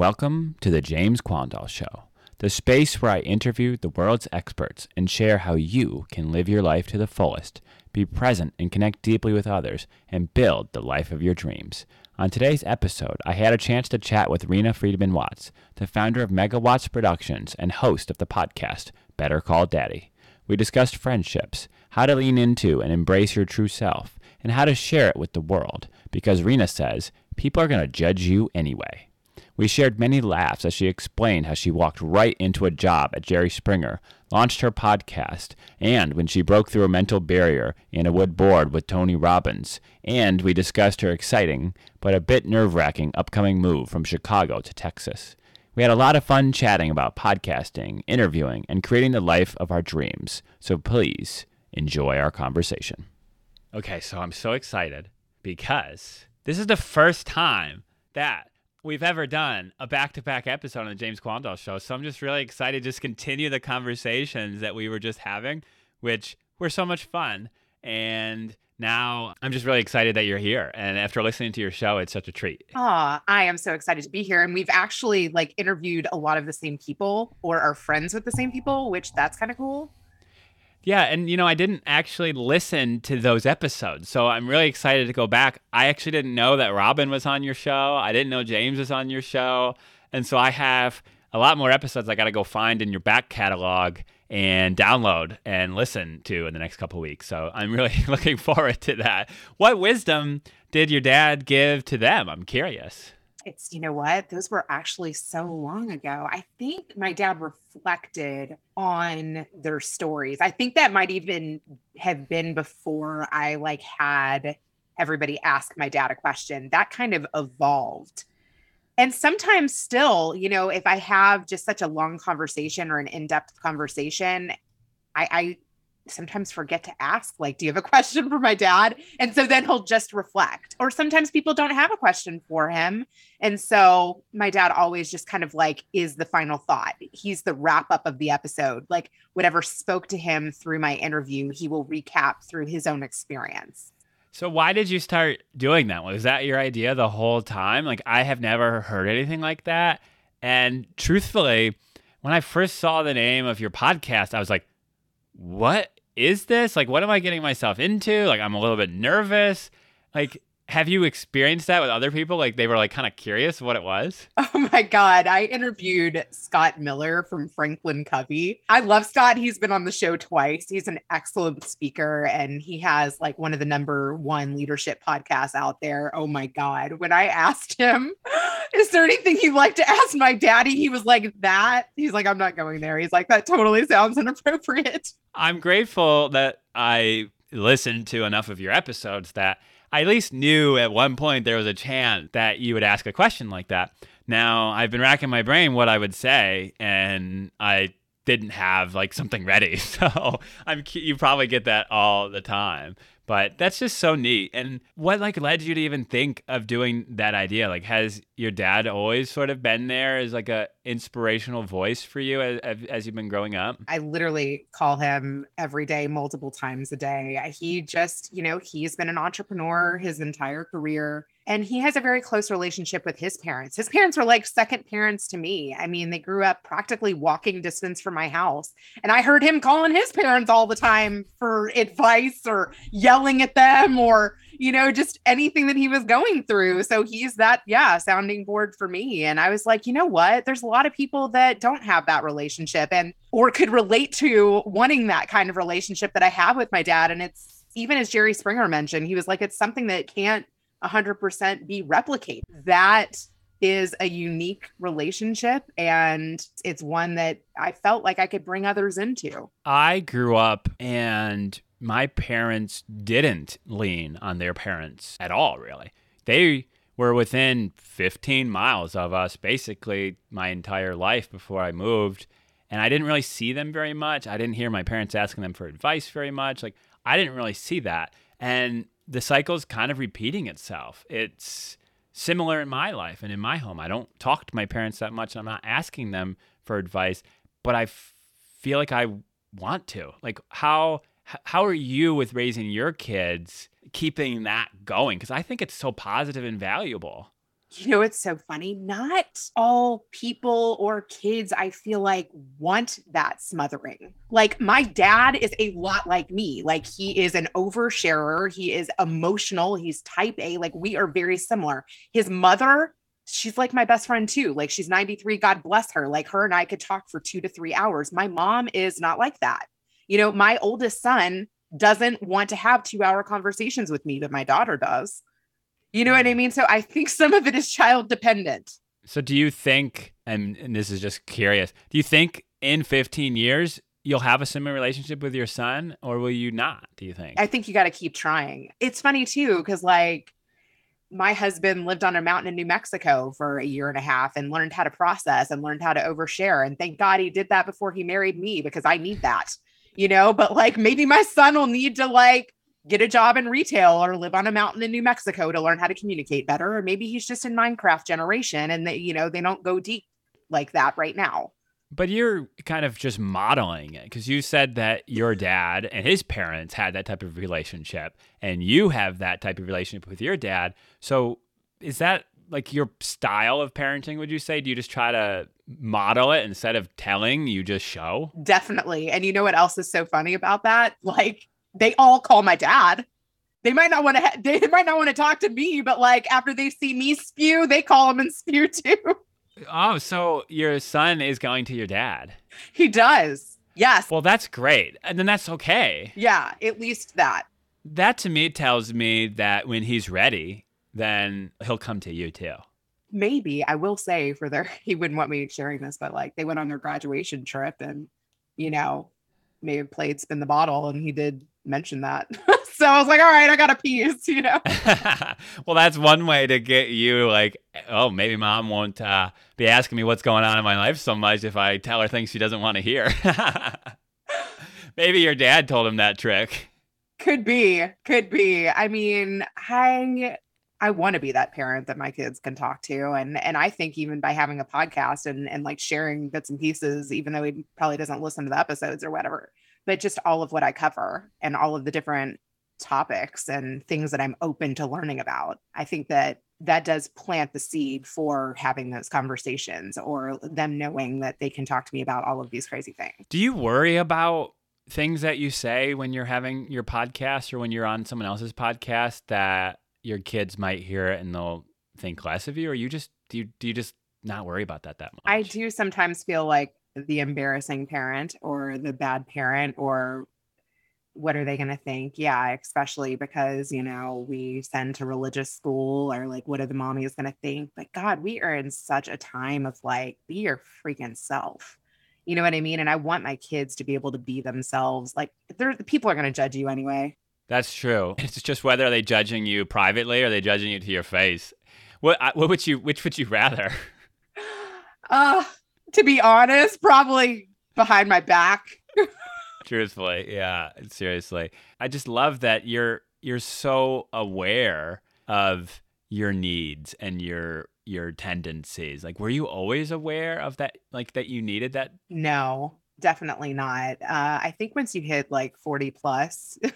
Welcome to the James Quandahl Show, the space where I interview the world's experts and share how you can live your life to the fullest, be present and connect deeply with others, and build the life of your dreams. On today's episode, I had a chance to chat with Reena Friedman Watts, the founder of Megawatts Productions and host of the podcast Better Call Daddy. We discussed friendships, how to lean into and embrace your true self, and how to share it with the world, because Reena says people are going to judge you anyway. We shared many laughs as she explained how she walked right into a job at Jerry Springer, launched her podcast, and when she broke through a mental barrier in a wood board with Tony Robbins. And we discussed her exciting, but a bit nerve wracking upcoming move from Chicago to Texas. We had a lot of fun chatting about podcasting, interviewing, and creating the life of our dreams. So please enjoy our conversation. Okay, so I'm so excited because this is the first time that we've ever done a back-to-back episode on the James Quandahl show. So I'm just really excited to just continue the conversations that we were just having, which were so much fun. And now I'm just really excited that you're here. And after listening to your show, it's such a treat. Oh, I am so excited to be here. And we've actually like interviewed a lot of the same people or are friends with the same people, which that's kind of cool. Yeah, and you know, I didn't actually listen to those episodes, so I'm really excited to go back. I actually didn't know that Robyn was on your show. I didn't know James was on your show, and so I have a lot more episodes I got to go find in your back catalog and download and listen to in the next couple weeks. So I'm really looking forward to that. What wisdom did your dad give to them? I'm curious it's you know what? Those were actually so long ago. I think my dad reflected on their stories. I think that might even have been before i like had everybody ask my dad a question. That kind of evolved. And sometimes still you know if i have just such a long conversation or an in-depth conversation i i sometimes forget to ask, like, do you have a question for my dad? And so then he'll just reflect. Or sometimes people don't have a question for him. And so my dad always just kind of like is the final thought. He's the wrap up of the episode. Like, whatever spoke to him through my interview, he will recap through his own experience. So why did you start doing that? Was that your idea the whole time? Like I have never heard anything like that. And truthfully, when I first saw the name of your podcast, I was like, what is this? Like, what am I getting myself into? Like, I'm a little bit nervous. Like, have you experienced that with other people? Like they were like kind of curious what it was? Oh my God. I interviewed Scott Miller from Franklin Covey. I love Scott. He's been on the show twice. He's an excellent speaker and he has like one of the number one leadership podcasts out there. Oh my God. When I asked him, is there anything you'd like to ask my daddy? He was like, that. He's like, I'm not going there. He's like, that totally sounds inappropriate. I'm grateful that I listened to enough of your episodes that I at least knew at one point there was a chance that you would ask a question like that. Now, I've been racking my brain what I would say, and I didn't have like something ready. So I'm you probably get that all the time. But that's just so neat. And what like led you to even think of doing that idea? Like has your dad always sort of been there as like a inspirational voice for you as, as you've been growing up? I literally call him every day, multiple times a day. He just, you know, he's been an entrepreneur his entire career and he has a very close relationship with his parents. His parents were like second parents to me. I mean, they grew up practically walking distance from my house. And I heard him calling his parents all the time for advice or yelling at them or, you know, just anything that he was going through. So he's that, yeah, sounding board for me. And I was like, you know what? There's a lot of people that don't have that relationship and or could relate to wanting that kind of relationship that I have with my dad. And it's even as Jerry Springer mentioned, he was like, it's something that can't 100% be replicated. That is a unique relationship and it's one that I felt like I could bring others into. I grew up and my parents didn't lean on their parents at all, really. They were within 15 miles of us basically my entire life before I moved. And I didn't really see them very much. I didn't hear my parents asking them for advice very much. Like, I didn't really see that. And the cycle is kind of repeating itself. It's similar in my life and in my home. I don't talk to my parents that much. I'm not asking them for advice, but I f- feel like I want to. Like how how are you with raising your kids, keeping that going? Because I think it's so positive and valuable. you know, it's so funny. Not all people or kids, I feel like, want that smothering. Like, my dad is a lot like me. Like, he is an oversharer. He is emotional. He's type A. Like, we are very similar. His mother, she's like my best friend too. Like, she's 93. God bless her. Like, her and I could talk for two to three hours. My mom is not like that. You know, my oldest son doesn't want to have two hour conversations with me, but my daughter does. You know what I mm. mean? So I think some of it is child dependent. So do you think, and, and this is just curious, do you think in 15 years you'll have a similar relationship with your son or will you not, do you think? I think you got to keep trying. It's funny too, because like my husband lived on a mountain in New Mexico for a year and a half and learned how to process and learned how to overshare. And thank God he did that before he married me because I need that, you know, but like maybe my son will need to like get a job in retail or live on a mountain in New Mexico to learn how to communicate better. Or maybe he's just in Minecraft generation and they, you know, they don't go deep like that right now. But you're kind of just modeling it because you said that your dad and his parents had that type of relationship and you have that type of relationship with your dad. So is that like your style of parenting, would you say? Do you just try to model it instead of telling, you just show? Definitely. And you know what else is so funny about that? Like they all call my dad. They might not want to. Ha- they might not want to talk to me, but like after they see me spew, they call him and spew too. Oh, so your son is going to your dad? He does. Yes. Well, that's great, and then that's okay. Yeah, at least that. That to me tells me that when he's ready, then he'll come to you too. Maybe I will say for their he wouldn't want me sharing this, but like they went on their graduation trip and you know, may have played spin the bottle and he did mention that. so I was like, all right, I got a piece, you know. well, that's one way to get you like, oh, maybe mom won't uh, be asking me what's going on in my life so much if I tell her things she doesn't want to hear. maybe your dad told him that trick. Could be, could be. I mean, I I want to be that parent that my kids can talk to. And and I think even by having a podcast and and like sharing bits and pieces, even though he probably doesn't listen to the episodes or whatever, but just all of what I cover and all of the different topics and things that I'm open to learning about. I think that that does plant the seed for having those conversations or them knowing that they can talk to me about all of these crazy things. Do you worry about things that you say when you're having your podcast or when you're on someone else's podcast that your kids might hear it and they'll think less of you or you just do you, do you just not worry about that that much? I do sometimes feel like the embarrassing parent or the bad parent or what are they going to think? Yeah, especially because, you know, we send to religious school or like, what are the mommies going to think? But God, we are in such a time of like, be your freaking self. You know what I mean? And I want my kids to be able to be themselves. Like, they're, the people are going to judge you anyway. That's true. It's just whether are they judging you privately or are they judging you to your face? What what would you which would you rather? Uh to be honest, probably behind my back. Truthfully, yeah, seriously. I just love that you're you're so aware of your needs and your your tendencies. Like were you always aware of that like that you needed that? No, definitely not. Uh I think once you hit like 40 plus,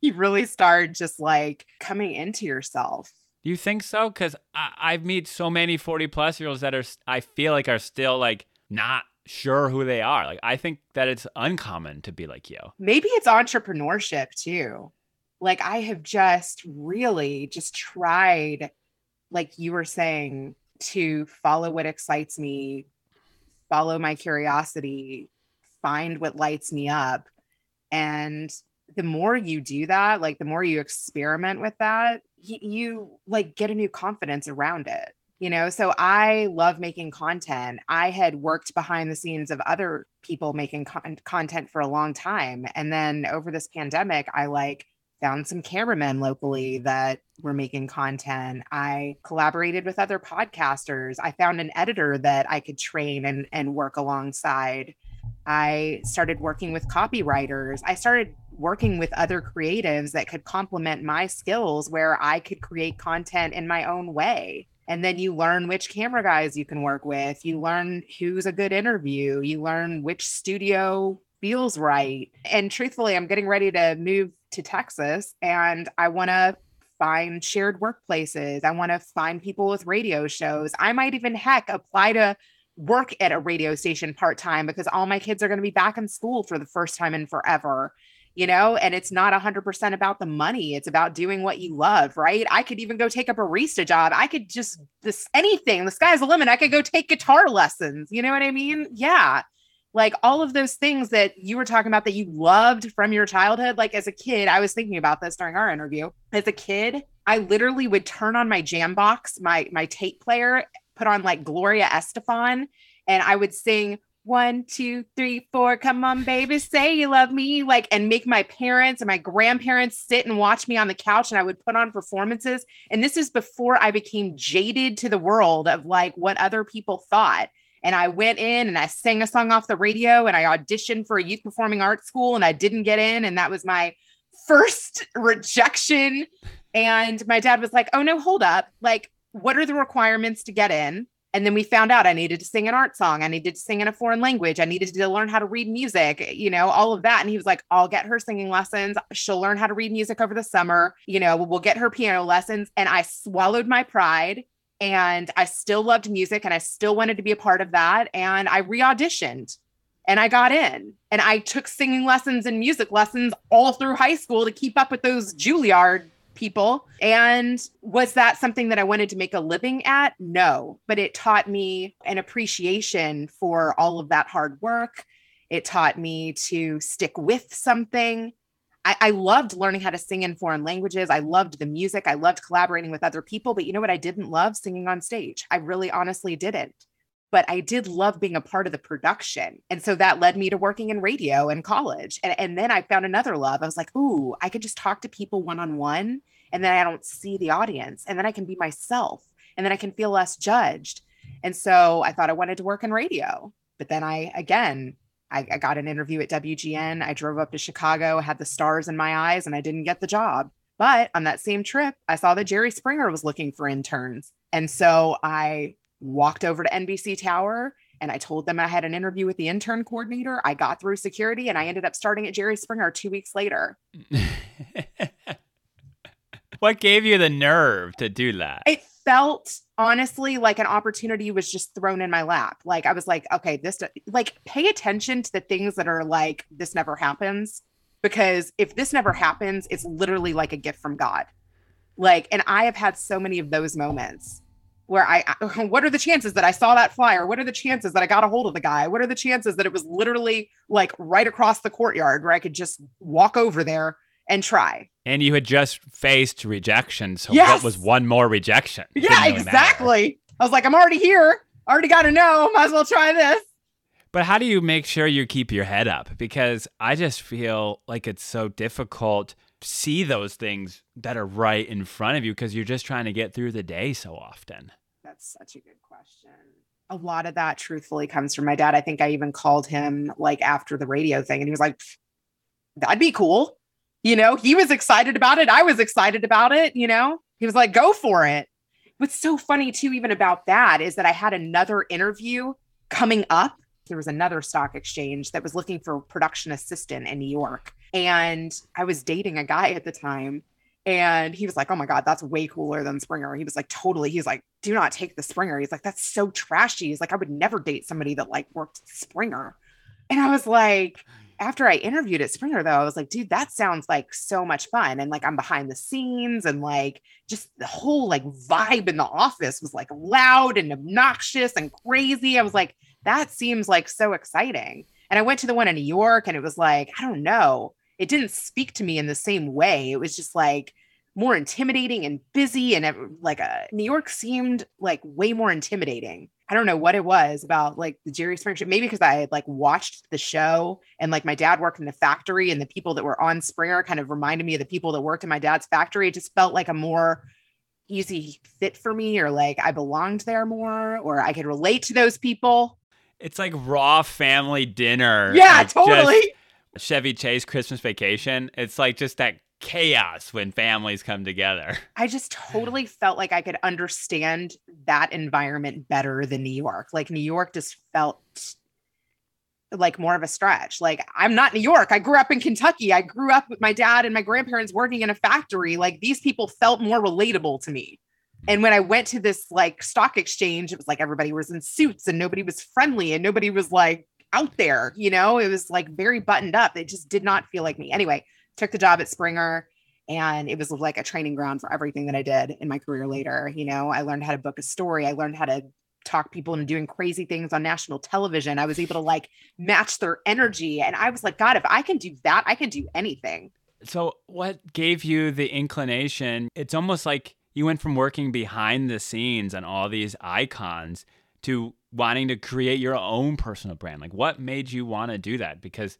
you really start just like coming into yourself you think so? Because I've met so many 40 plus year olds that are, I feel like, are still like not sure who they are. Like, I think that it's uncommon to be like you. Maybe it's entrepreneurship too. Like, I have just really just tried, like you were saying, to follow what excites me, follow my curiosity, find what lights me up. And the more you do that, like the more you experiment with that, you, you like get a new confidence around it you know? So i love making content. I had worked behind the scenes of other people making con- content for a long time and then over this pandemic i like found some cameramen locally that were making content. I collaborated with other podcasters. I found an editor that i could train and, and work alongside. I started working with copywriters. I started working with other creatives that could complement my skills where I could create content in my own way. And then you learn which camera guys you can work with. You learn who's a good interview. You learn which studio feels right. And truthfully, I'm getting ready to move to Texas and I want to find shared workplaces. I want to find people with radio shows. I might even heck apply to work at a radio station part time because all my kids are going to be back in school for the first time in forever you know and it's not 100% about the money it's about doing what you love right? I could even go take a barista job i could just this anything the sky's the limit i could go take guitar lessons you know what i mean? Yeah. Like all of those things that you were talking about that you loved from your childhood like as a kid i was thinking about this during our interview. As a kid i literally would turn on my jam box my my tape player put on like Gloria Estefan and I would sing one, two, three, four, come on, baby, say you love me, like, and make my parents and my grandparents sit and watch me on the couch. And I would put on performances. And this is before I became jaded to the world of like what other people thought. And I went in and I sang a song off the radio and I auditioned for a youth performing arts school and I didn't get in. And that was my first rejection. And my dad was like, oh no, hold up. Like, what are the requirements to get in? And then we found out I needed to sing an art song. I needed to sing in a foreign language. I needed to learn how to read music, you know, all of that. And he was like, I'll get her singing lessons. She'll learn how to read music over the summer. You know, we'll get her piano lessons. And I swallowed my pride and I still loved music and I still wanted to be a part of that. And I re auditioned and I got in and I took singing lessons and music lessons all through high school to keep up with those Juilliard people. And was that something that I wanted to make a living at? No, but it taught me an appreciation for all of that hard work. It taught me to stick with something. I, I, loved learning how to sing in foreign languages. I loved the music. I loved collaborating with other people. But you know what? I didn't love singing on stage. I really honestly didn't. But I did love being a part of the production. And so that led me to working in radio in college. And, and then I found another love. I was like, ooh, I could just talk to people one on one and then I don't see the audience and then I can be myself and then I can feel less judged. And so I thought I wanted to work in radio. But then I, again, I, I got an interview at WGN. I drove up to Chicago, had the stars in my eyes, and I didn't get the job. But on that same trip, I saw that Jerry Springer was looking for interns. And so I walked over to NBC Tower and I told them I had an interview with the intern coordinator. I got through security and I ended up starting at Jerry Springer two weeks later. what gave you the nerve to do that? It felt honestly like an opportunity was just thrown in my lap. Like I was like, okay, this like pay attention to the things that are like this never happens because if this never happens, it's literally like a gift from God. Like and I have had so many of those moments where I, what are the chances that I saw that flyer? What are the chances that I got a hold of the guy? What are the chances that it was literally like right across the courtyard where I could just walk over there and try? And you had just faced rejection. So yes! what was one more rejection? Yeah, really exactly. Matter. I was like, I'm already here. Already got to know. Might as well try this. But how do you make sure you keep your head up? Because I just feel like it's so difficult see those things that are right in front of you because you're just trying to get through the day so often. That's such a good question. A lot of that truthfully comes from my dad. I think I even called him like after the radio thing and he was like, that'd be cool. You know, he was excited about it. I was excited about it. You know, he was like, go for it. What's so funny too, even about that, is that I had another interview coming up. There was another stock exchange that was looking for production assistant in New York. And I was dating a guy at the time and he was like, Oh my God, that's way cooler than Springer. He was like, Totally. He's like, Do not take the Springer. He's like, That's so trashy. He's like, I would never date somebody that like worked Springer. And I was like, after I interviewed at Springer, though, I was like, dude, that sounds like so much fun. And like, I'm behind the scenes and like, just the whole like vibe in the office was like loud and obnoxious and crazy. I was like, that seems like so exciting. And I went to the one in New York and it was like, I don't know it didn't speak to me in the same way. It was just like more intimidating and busy and like a uh, New York seemed like way more intimidating. I don't know what it was about like the Jerry Springer show. Maybe because I had like watched the show and like my dad worked in the factory and the people that were on Springer kind of reminded me of the people that worked in my dad's factory. It just felt like a more easy fit for me or like I belonged there more or I could relate to those people. It's like raw family dinner. Yeah, like totally. Chevy Chase Christmas Vacation. It's like just that chaos when families come together. I just totally felt like I could understand that environment better than New York. Like New York just felt like more of a stretch. Like I'm not New York. I grew up in Kentucky. I grew up with my dad and my grandparents working in a factory. Like these people felt more relatable to me. And when I went to this like stock exchange, it was like everybody was in suits and nobody was friendly and nobody was like out there, you know, it was like very buttoned up. It just did not feel like me. Anyway, took the job at Springer and it was like a training ground for everything that I did in my career later. You know, I learned how to book a story. I learned how to talk people into doing crazy things on national television. I was able to like match their energy. And I was like, God, if I can do that, I can do anything. So, what gave you the inclination? It's almost like you went from working behind the scenes on all these icons to wanting to create your own personal brand. Like, what made you want to do that? Because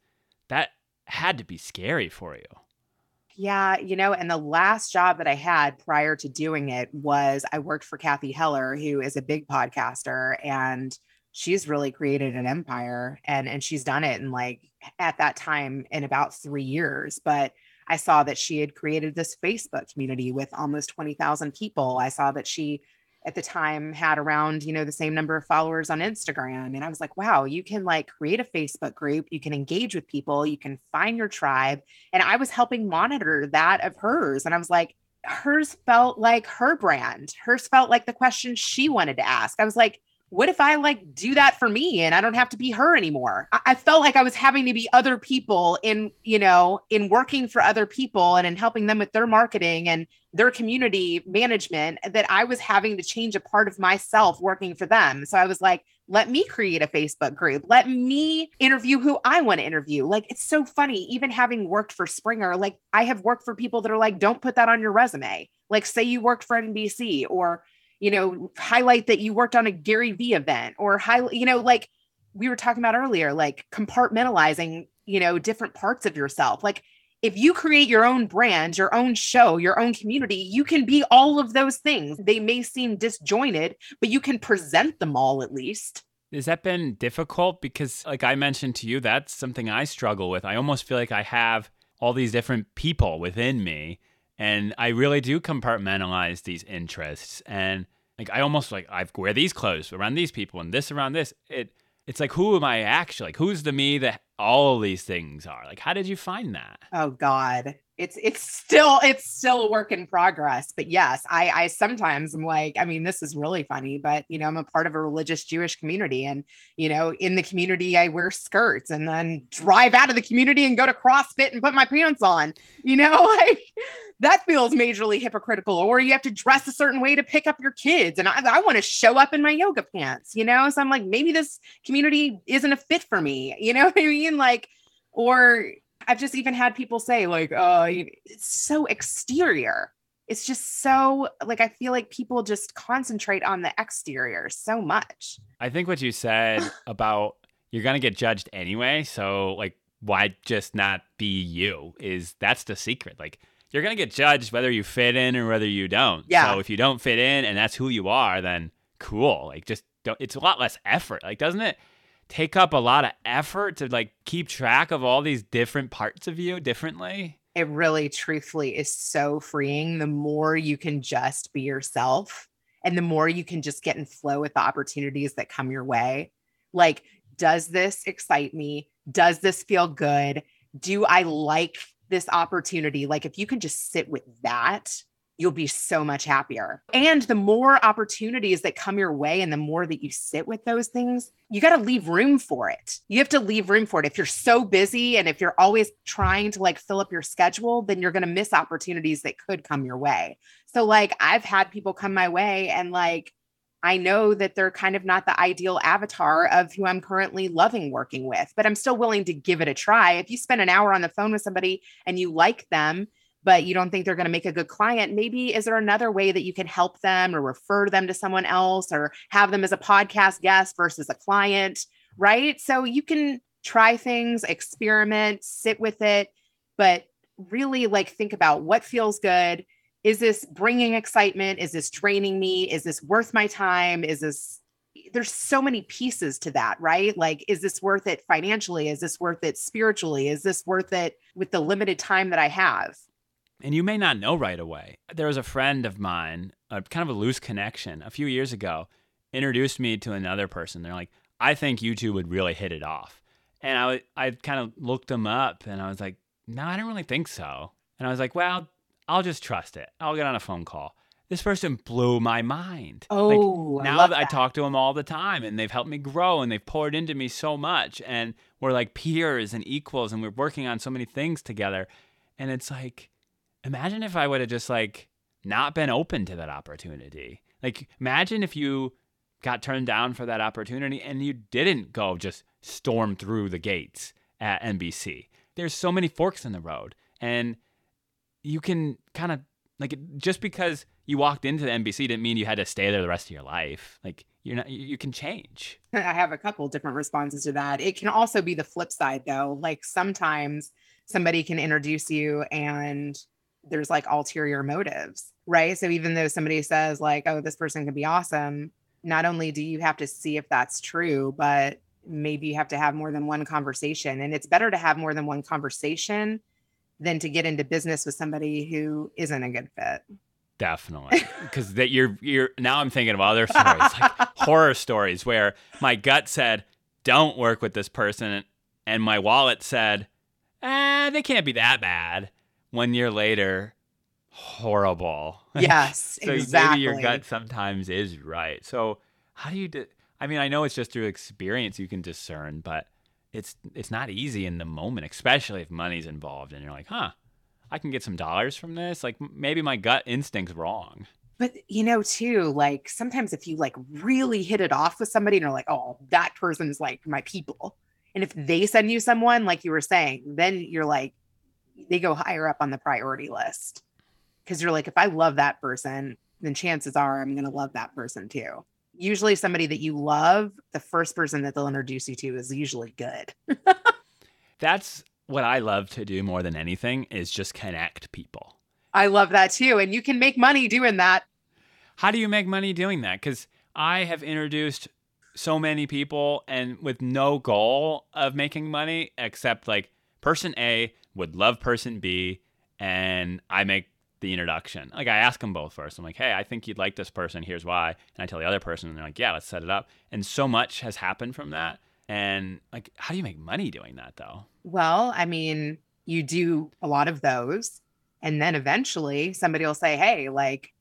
that had to be scary for you. Yeah, you know, and the last job that I had prior to doing it was I worked for Cathy Heller, who is a big podcaster, and she's really created an empire and and she's done it in like at that time in about 3 years, but I saw that she had created this Facebook community with almost 20,000 people. I saw that she at the time had around you know the same number of followers on instagram and i was like wow you can like create a facebook group you can engage with people you can find your tribe and i was helping monitor that of hers and i was like hers felt like her brand hers felt like the question she wanted to ask i was like what if I like do that for me and I don't have to be her anymore? I, I, felt like I was having to be other people in, you know, in working for other people and in helping them with their marketing and their community management that I was having to change a part of myself working for them. So I was like, let me create a Facebook group. Let me interview who I want to interview. Like, it's so funny, even having worked for Springer, like, I have worked for people that are like, don't put that on your resume. Like, say you worked for NBC or, you know, highlight that you worked on a Gary Vee event or highlight, you know, like we were talking about earlier, like compartmentalizing, you know, different parts of yourself. Like if you create your own brand, your own show, your own community, you can be all of those things. They may seem disjointed, but you can present them all at least. Has that been difficult? Because, like I mentioned to you, that's something I struggle with. I almost feel like I have all these different people within me and I really do compartmentalize these interests. And like I almost like I wear these clothes around these people and this around this. It it's like who am I actually? Like who's the me that all of these things are? Like how did you find that? Oh God it's it's still it's still a work in progress but yes i i sometimes i'm like i mean this is really funny but you know i'm a part of a religious jewish community and you know in the community i wear skirts and then drive out of the community and go to crossfit and put my pants on. You know like that feels majorly hypocritical or you have to dress a certain way to pick up your kids and i, I want to show up in my yoga pants you know? So i'm like maybe this community isn't a fit for me you know what i mean? Like or I've just even had people say, like, oh, it's so exterior. It's just so, like, I feel like people just concentrate on the exterior so much. I think what you said about you're going to get judged anyway. So, like, why just not be you is that's the secret. Like, you're going to get judged whether you fit in or whether you don't. Yeah. So, if you don't fit in and that's who you are, then cool. Like, just don't, it's a lot less effort. Like, doesn't it? Take up a lot of effort to like keep track of all these different parts of you differently. It really truthfully is so freeing the more you can just be yourself and the more you can just get in flow with the opportunities that come your way. Like, does this excite me? Does this feel good? Do I like this opportunity? Like, if you can just sit with that you'll be so much happier. And the more opportunities that come your way and the more that you sit with those things, you got to leave room for it. You have to leave room for it. If you're so busy and if you're always trying to like fill up your schedule, then you're going to miss opportunities that could come your way. So, like, I've had people come my way and like, I know that they're kind of not the ideal avatar of who I'm currently loving working with, but I'm still willing to give it a try. If you spend an hour on the phone with somebody and you like them but you don't think they're going to make a good client, maybe is there another way that you can help them or refer them to someone else or have them as a podcast guest versus a client, right? So you can try things, experiment, sit with it, but really like think about what feels good. Is this bringing excitement? Is this draining me? Is this worth my time? Is this there's so many pieces to that, right? Like, is this worth it financially? Is this worth it spiritually? Is this worth it with the limited time that I have? And you may not know right away. There was a friend of mine, a kind of a loose connection, a few years ago, introduced me to another person. They're like, I think you two would really hit it off. And I I kind of looked them up and I was like, no, I don't really think so. And I was like, well, I'll just trust it. I'll get on a phone call. This person blew my mind. Oh, like, I now love that I talk to them all the time and they've helped me grow and they've poured into me so much and we're like peers and equals and we're working on so many things together. And it's like, imagine if I would have just like not been open to that opportunity. Like, imagine if you got turned down for that opportunity and you didn't go just storm through the gates at NBC. There's so many forks in the road, and you can kind of like just because you walked into the NBC didn't mean you had to stay there the rest of your life. Like you're not, you you can change. I have a couple different responses to that. It can also be the flip side though. Like sometimes somebody can introduce you and there's like ulterior motives, right? So even though somebody says like, "Oh, this person can be awesome," not only do you have to see if that's true, but maybe you have to have more than one conversation. And it's better to have more than one conversation than to get into business with somebody who isn't a good fit. Definitely, because that you're you're now I'm thinking of other stories like horror stories where my gut said don't work with this person, and my wallet said, ah, they can't be that bad. One year later, horrible. Yes, so exactly. maybe your gut sometimes is right. So how do you? De- I mean, I know it's just through experience you can discern, but it's it's not easy in the moment, especially if money's involved, and you're like, huh, I can get some dollars from this. Like maybe my gut instinct's wrong. But you know, too, like sometimes if you like really hit it off with somebody and you're like, oh, that person's like my people. And if they send you someone, like you were saying, then you're like, they go higher up on the priority list. Cause you're like, if I love that person, then chances are I'm going to love that person too. Usually, somebody that you love, the first person that they'll introduce you to is usually good. That's what I love to do more than anything is just connect people. I love that too. And you can make money doing that. How do you make money doing that? Because I have introduced so many people and with no goal of making money except like person A would love person B and I make the introduction. Like I ask them both first. I'm like, hey, I think you'd like this person. Here's why. And I tell the other person, and they're like, yeah, let's set it up. And so much has happened from that. And like, how do you make money doing that though? Well, I mean, you do a lot of those. And then eventually somebody will say, Hey, like,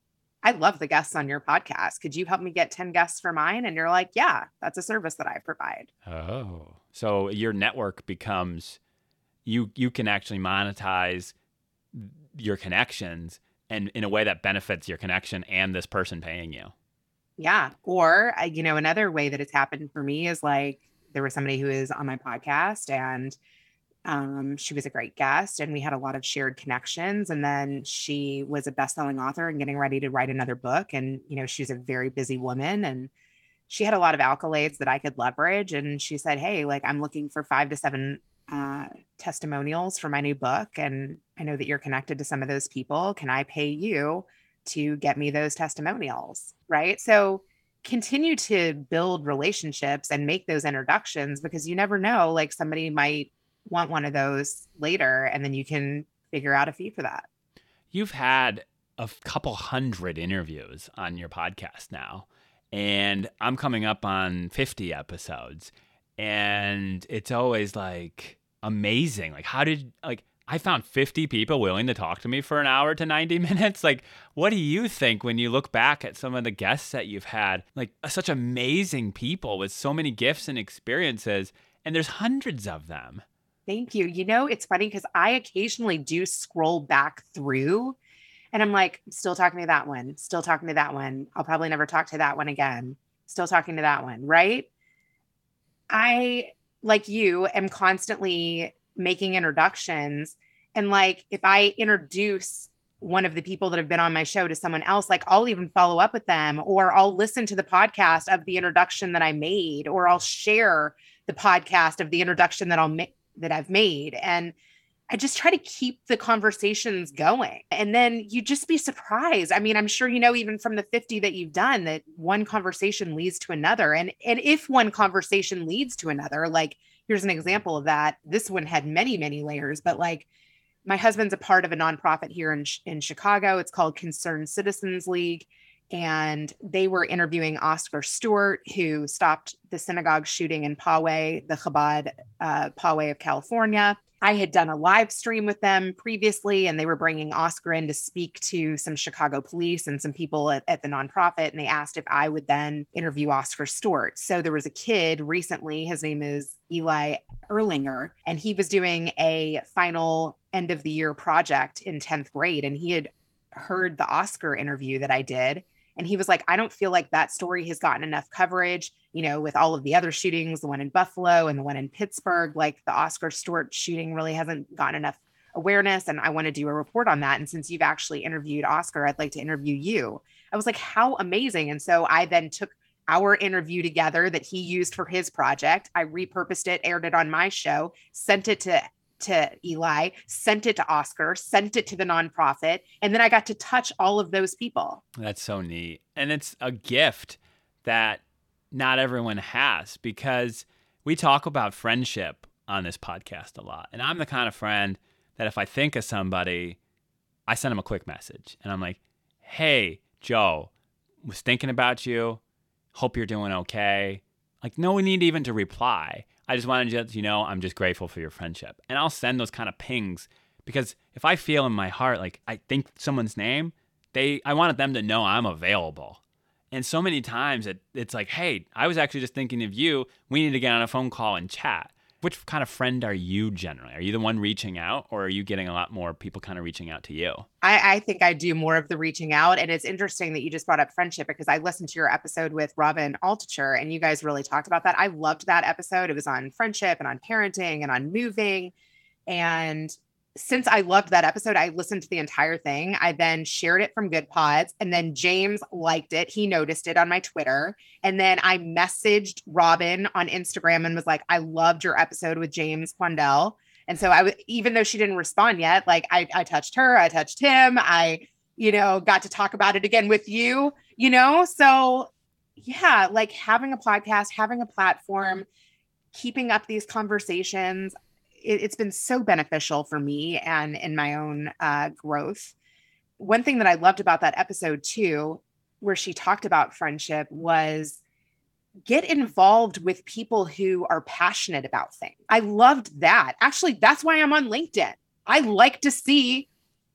I love the guests on your podcast. Could you help me get 10 guests for mine? And you're like, Yeah, that's a service that I provide. Oh. So your network becomes you you can actually monetize your connections and in a way that benefits your connection and this person paying you. Yeah. Or, you know, another way that it's happened for me is like there was somebody who is on my podcast and um, she was a great guest and we had a lot of shared connections. And then she was a best-selling author and getting ready to write another book. And, you know, she's a very busy woman and she had a lot of accolades that I could leverage. And she said, Hey, like I'm looking for five to seven uh, testimonials for my new book. And I know that you're connected to some of those people. Can I pay you to get me those testimonials? Right. So continue to build relationships and make those introductions because you never know, like somebody might want one of those later and then you can figure out a fee for that. You've had a couple hundred interviews on your podcast now, and I'm coming up on 50 episodes. And it's always like amazing. Like, how did, like, I found 50 people willing to talk to me for an hour to 90 minutes. Like, what do you think when you look back at some of the guests that you've had? Like, uh, such amazing people with so many gifts and experiences, and there's hundreds of them. Thank you. You know, it's funny because I occasionally do scroll back through and I'm like, still talking to that one, still talking to that one. I'll probably never talk to that one again. Still talking to that one. Right. I, like you, am constantly making introductions. And like, if I introduce one of the people that have been on my show to someone else, like I'll even follow up with them or I'll listen to the podcast of the introduction that I made, or I'll share the podcast of the introduction that I'll make that I've made. And I just try to keep the conversations going. And then you just be surprised. I mean, I'm sure you know even from the 50 that you've done that one conversation leads to another. And and if one conversation leads to another, like here's an example of that. This one had many, many layers, but like my husband's a part of a nonprofit here in in Chicago. It's called Concerned Citizens League. and they were interviewing Oscar Stewart, who stopped the synagogue shooting in Poway, the Chabad uh, Poway of California. I had done a live stream with them previously, and they were bringing Oscar in to speak to some Chicago police and some people at, at, the nonprofit. And they asked if I would then interview Oscar Stewart. So there was a kid recently, his name is Eli Erlinger, and he was doing a final end of the year project in 10th grade. And he had heard the Oscar interview that I did. And he was like, I don't feel like that story has gotten enough coverage, you know, with all of the other shootings, the one in Buffalo and the one in Pittsburgh. Like the Oscar Stewart shooting really hasn't gotten enough awareness. And I want to do a report on that. And since you've actually interviewed Oscar, I'd like to interview you. I was like, how amazing. And so I then took our interview together that he used for his project. I repurposed it, aired it on my show, sent it to to Eli, sent it to Oscar, sent it to the nonprofit, and then I got to touch all of those people. That's so neat. And it's a gift that not everyone has because we talk about friendship on this podcast a lot. And I'm the kind of friend that if I think of somebody, I send them a quick message and I'm like, hey, Joe, was thinking about you. Hope you're doing okay. Like, no need even to reply. I just wanted to let you know I'm just grateful for your friendship. And I'll send those kind of pings because if I feel in my heart like I think someone's name, they I wanted them to know I'm available. And so many times it, it's like, hey, I was actually just thinking of you. We need to get on a phone call and chat which kind of friend are you generally? Are you the one reaching out or are you getting a lot more people kind of reaching out to you? I, I, think I do more of the reaching out. And it's interesting that you just brought up friendship because I listened to your episode with Robyn Altucher and you guys really talked about that. I loved that episode. It was on friendship and on parenting and on moving. And since I loved that episode, I listened to the entire thing. I then shared it from Goodpods, and then James liked it. He noticed it on my Twitter. And then I messaged Robyn on Instagram and was like, I loved your episode with James Quandahl. And so I was, even though she didn't respond yet, like I, I touched her, I touched him, I, you know, got to talk about it again with you, you know? So yeah, like having a podcast, having a platform, keeping up these conversations it, has been so beneficial for me and in my own uh, growth. One thing that I loved about that episode too, where she talked about friendship, was get involved with people who are passionate about things. I loved that. Actually, that's why I'm on LinkedIn. I like to see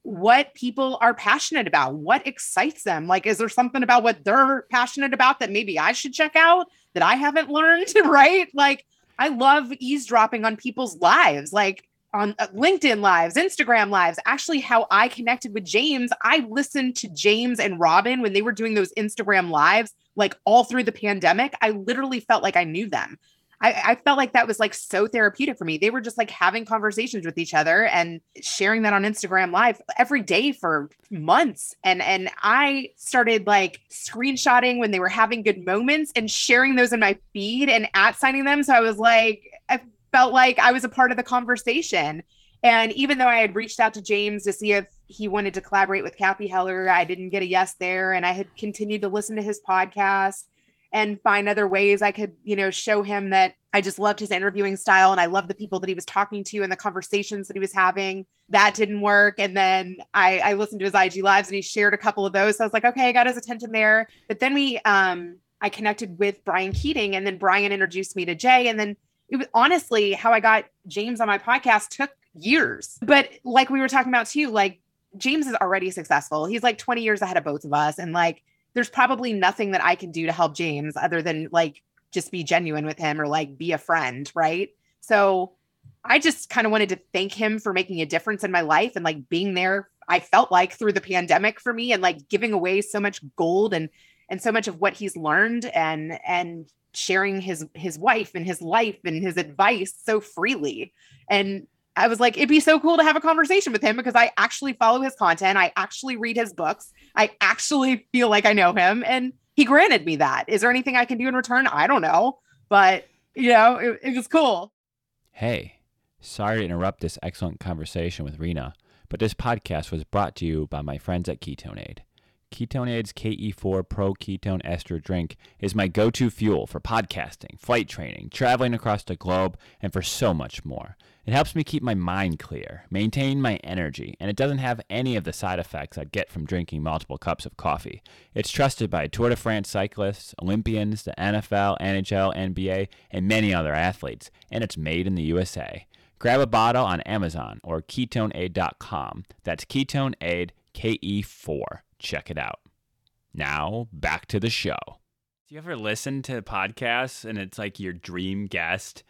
what people are passionate about, what excites them. Like, is there something about what they're passionate about that maybe I should check out that I haven't learned? Right. Like, I love eavesdropping on people's lives, like on uh, LinkedIn lives, Instagram lives. Actually, how I connected with James, I listened to James and Robyn when they were doing those Instagram lives, like all through the pandemic. I literally felt like I knew them. I, I, felt like that was like so therapeutic for me. They were just like having conversations with each other and sharing that on Instagram live every day for months. And and I started like screenshotting when they were having good moments and sharing those in my feed and at signing them. So I was like, I felt like I was a part of the conversation. And even though I had reached out to James to see if he wanted to collaborate with Cathy Heller, I didn't get a yes there. And I had continued to listen to his podcast and find other ways I could, you know, show him that I just loved his interviewing style and I loved the people that he was talking to and the conversations that he was having. That didn't work. And then I, I listened to his IG lives and he shared a couple of those. So I was like, okay, I got his attention there. But then we, um, I connected with Brian Keating and then Brian introduced me to Jay. And then it was honestly how I got James on my podcast took years. But like we were talking about too, like James is already successful. He's like 20 years ahead of both of us. And like, there's probably nothing that I can do to help James other than like just be genuine with him or like be a friend, right? So I just kind of wanted to thank him for making a difference in my life and like being there. I felt like through the pandemic for me and like giving away so much gold and and so much of what he's learned and and sharing his his wife and his life and his advice so freely. And I was like, it'd be so cool to have a conversation with him because I actually follow his content. I actually read his books. I actually feel like I know him. And he granted me that. Is there anything I can do in return? I don't know. But, you know, it, it was cool. Hey, sorry to interrupt this excellent conversation with Reena, but this podcast was brought to you by my friends at KetoneAid. KetoneAid's KE4 Pro Ketone Ester drink is my go to fuel for podcasting, flight training, traveling across the globe, and for so much more. It helps me keep my mind clear, maintain my energy, and it doesn't have any of the side effects I'd get from drinking multiple cups of coffee. It's trusted by Tour de France cyclists, Olympians, the NFL, NHL, NBA, and many other athletes, and it's made in the USA. Grab a bottle on Amazon or ketoneaid.com. That's KetoneAid KE4. Check it out. Now, back to the show. Do you ever listen to podcasts and it's like your dream guest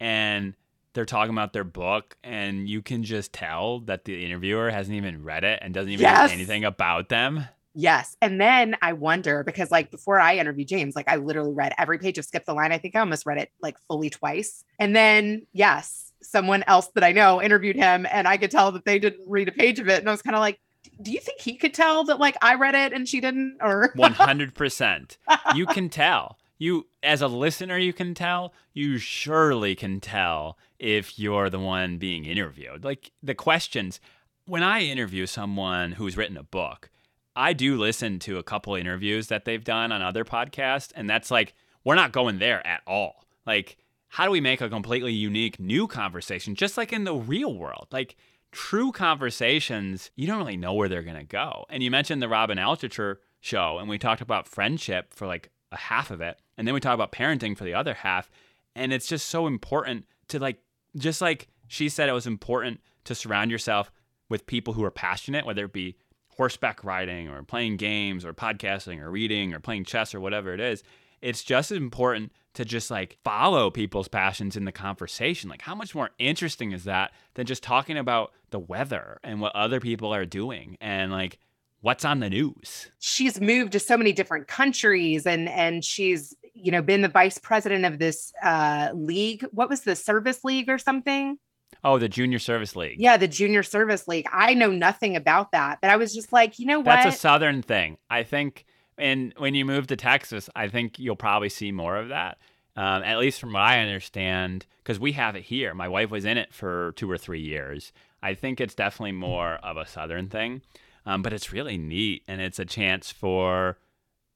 and they're talking about their book and you can just tell that the interviewer hasn't even read it and doesn't even Yes. know anything about them? Yes. And then I wonder because, like, before I interviewed James, like, I literally read every page of Skip the Line. I think I almost read it like fully twice. And then, yes, someone else that I know interviewed him and I could tell that they didn't read a page of it. And I was kind of like, do you think he could tell that, like, I read it and she didn't? Or 100%. You can tell. You as a listener you can tell. You surely can tell if you're the one being interviewed. Like the questions when I interview someone who's written a book, I do listen to a couple interviews that they've done on other podcasts and that's like we're not going there at all. Like how do we make a completely unique new conversation just like in the real world? Like true conversations, you don't really know where they're going to go. And you mentioned the Robyn Altucher show, and we talked about friendship for like a half of it. And then we talked about parenting for the other half. And it's just so important to like, just like she said, it was important to surround yourself with people who are passionate, whether it be horseback riding or playing games or podcasting or reading or playing chess or whatever it is. It's just important to just like follow people's passions in the conversation. Like, how much more interesting is that than just talking about the weather and what other people are doing and like what's on the news? she's moved to so many different countries and and she's you know been the vice president of this uh league what was the service league or something Oh, the Junior Service League. yeah the junior service league i know nothing about that but i was just like you know what That's a southern thing. I think and when you move to Texas, I think you'll probably see more of that. Um, at least from what I understand, because we have it here. My wife was in it for two or three years. I think it's definitely more of a southern thing, um, but it's really neat, and it's a chance for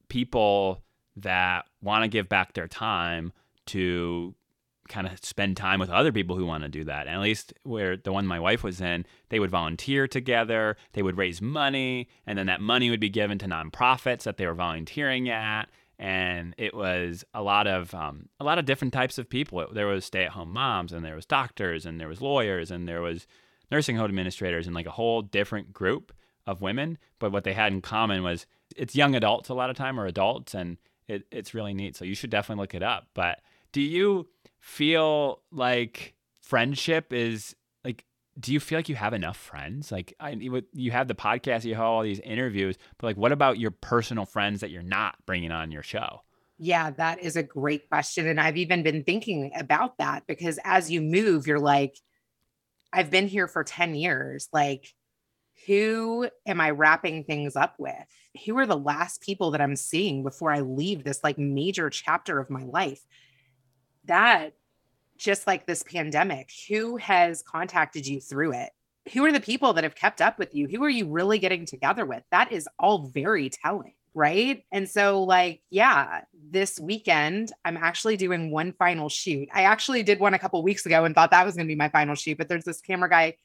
people that want to give back their time to kind of spend time with other people who want to do that. And at least where the one my wife was in, they would volunteer together, they would raise money, and then that money would be given to nonprofits that they were volunteering at. And it was a lot of um, a lot of different types of people. There was stay-at-home moms, and there was doctors, and there was lawyers, and there was nursing home administrators, and like a whole different group of women. But what they had in common was it's young adults a lot of time or adults, and it, it's really neat. So you should definitely look it up. But do you feel like friendship is like do you feel like you have enough friends like I, you have the podcast you have all these interviews but like what about your personal friends that you're not bringing on your show yeah that is a great question and i've even been thinking about that because as you move you're like i've been here for 10 years like who am i wrapping things up with who are the last people that i'm seeing before i leave this like major chapter of my life that just like this pandemic, who has contacted you through it? Who are the people that have kept up with you? Who are you really getting together with? That is all very telling, right? And so, like, yeah, this weekend, I'm actually doing one final shoot. I actually did one a couple weeks ago and thought that was going to be my final shoot, but there's this camera guy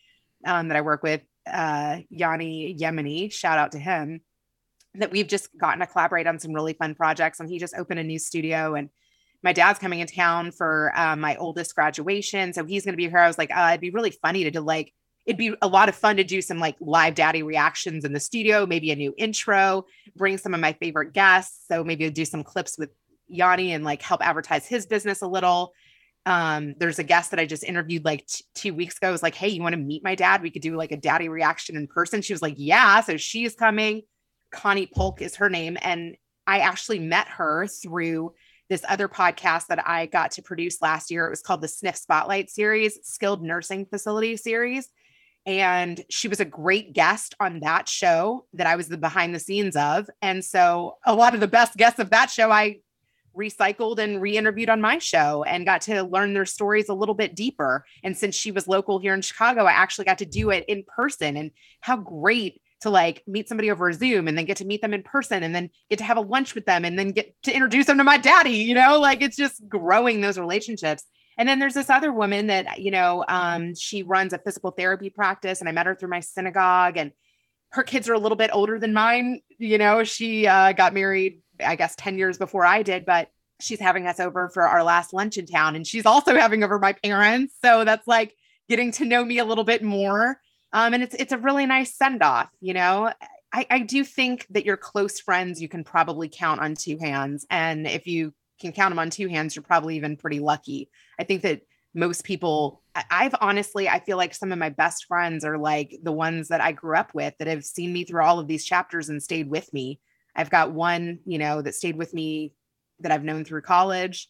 um, that I work with, uh, Yanni Yemeni, shout out to him, that we've just gotten to collaborate on some really fun projects. And he just opened a new studio and my dad's coming in town for um, my oldest graduation. So he's going to be here. I was like, uh, it'd be really funny to do like, it'd be a lot of fun to do some like live daddy reactions in the studio, maybe a new intro, bring some of my favorite guests. So maybe do some clips with Yanni and like help advertise his business a little. Um, there's a guest that I just interviewed like t- two weeks ago. I was like, hey, you want to meet my dad? We could do like a daddy reaction in person. She was like, yeah. So she's coming. Connie Polk is her name. And I actually met her through this other podcast that I got to produce last year. It was called the Sniff Spotlight series, Skilled Nursing Facility series. And she was a great guest on that show that I was the behind the scenes of. And so a lot of the best guests of that show I recycled and re-interviewed on my show and got to learn their stories a little bit deeper. And since she was local here in Chicago, I actually got to do it in person. And how great to like meet somebody over Zoom and then get to meet them in person and then get to have a lunch with them and then get to introduce them to my daddy, you know, like it's just growing those relationships. And then there's this other woman that, you know, um, she runs a physical therapy practice and I met her through my synagogue and her kids are a little bit older than mine. You know, she uh, got married, I guess, 10 years before I did, but she's having us over for our last lunch in town. And she's also having over my parents. So that's like getting to know me a little bit more. Um, and it's it's a really nice send off, you know. I, I do think that your close friends you can probably count on two hands. And if you can count them on two hands, you're probably even pretty lucky. I think that most people I've honestly I feel like some of my best friends are like the ones that I grew up with that have seen me through all of these chapters and stayed with me. I've got one, you know, that stayed with me that I've known through college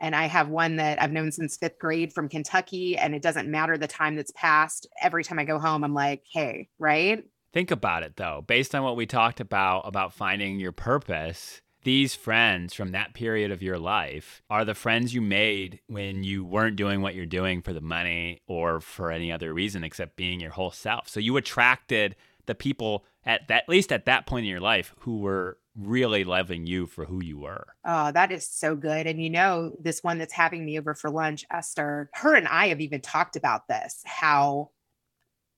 and I have one that I've known since 5th grade from Kentucky and it doesn't matter the time that's passed. Every time I go home I'm like, "Hey, right?" Think about it though. Based on what we talked about about finding your purpose, these friends from that period of your life are the friends you made when you weren't doing what you're doing for the money or for any other reason except being your whole self. So you attracted the people at that at least at that point in your life who were really loving you for who you were. Oh, that is so good. And you know, this one that's having me over for lunch, Esther, her and I have even talked about this how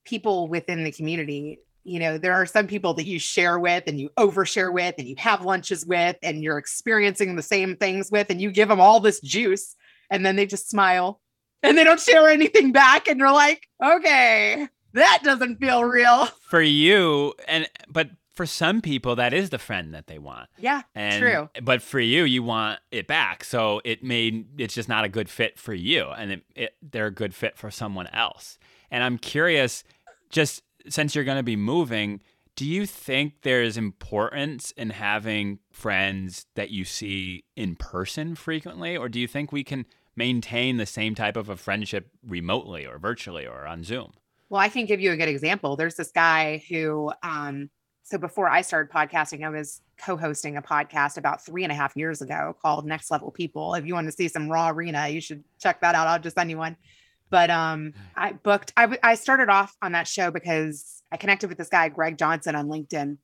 people within the community you know, there are some people that you share with and you overshare with and you have lunches with and you're experiencing the same things with and you give them all this juice and then they just smile and they don't share anything back and you're like, "Okay, that doesn't feel real." For you and but for some people that is the friend that they want. Yeah, and, true. But for you, you want it back. So it made it's just not a good fit for you and it, it, they're a good fit for someone else. And I'm curious just since you're going to be moving, do you think there's importance in having friends that you see in person frequently, or do you think we can maintain the same type of a friendship remotely or virtually or on Zoom? Well, I can give you a good example. There's this guy who, um, so before I started podcasting, I was co-hosting a podcast about three and a half years ago called Next Level People. If you want to see some raw Reena, you should check that out. I'll just send you one. But um, I booked. I I started off on that show because I connected with this guy Greg Johnson on LinkedIn.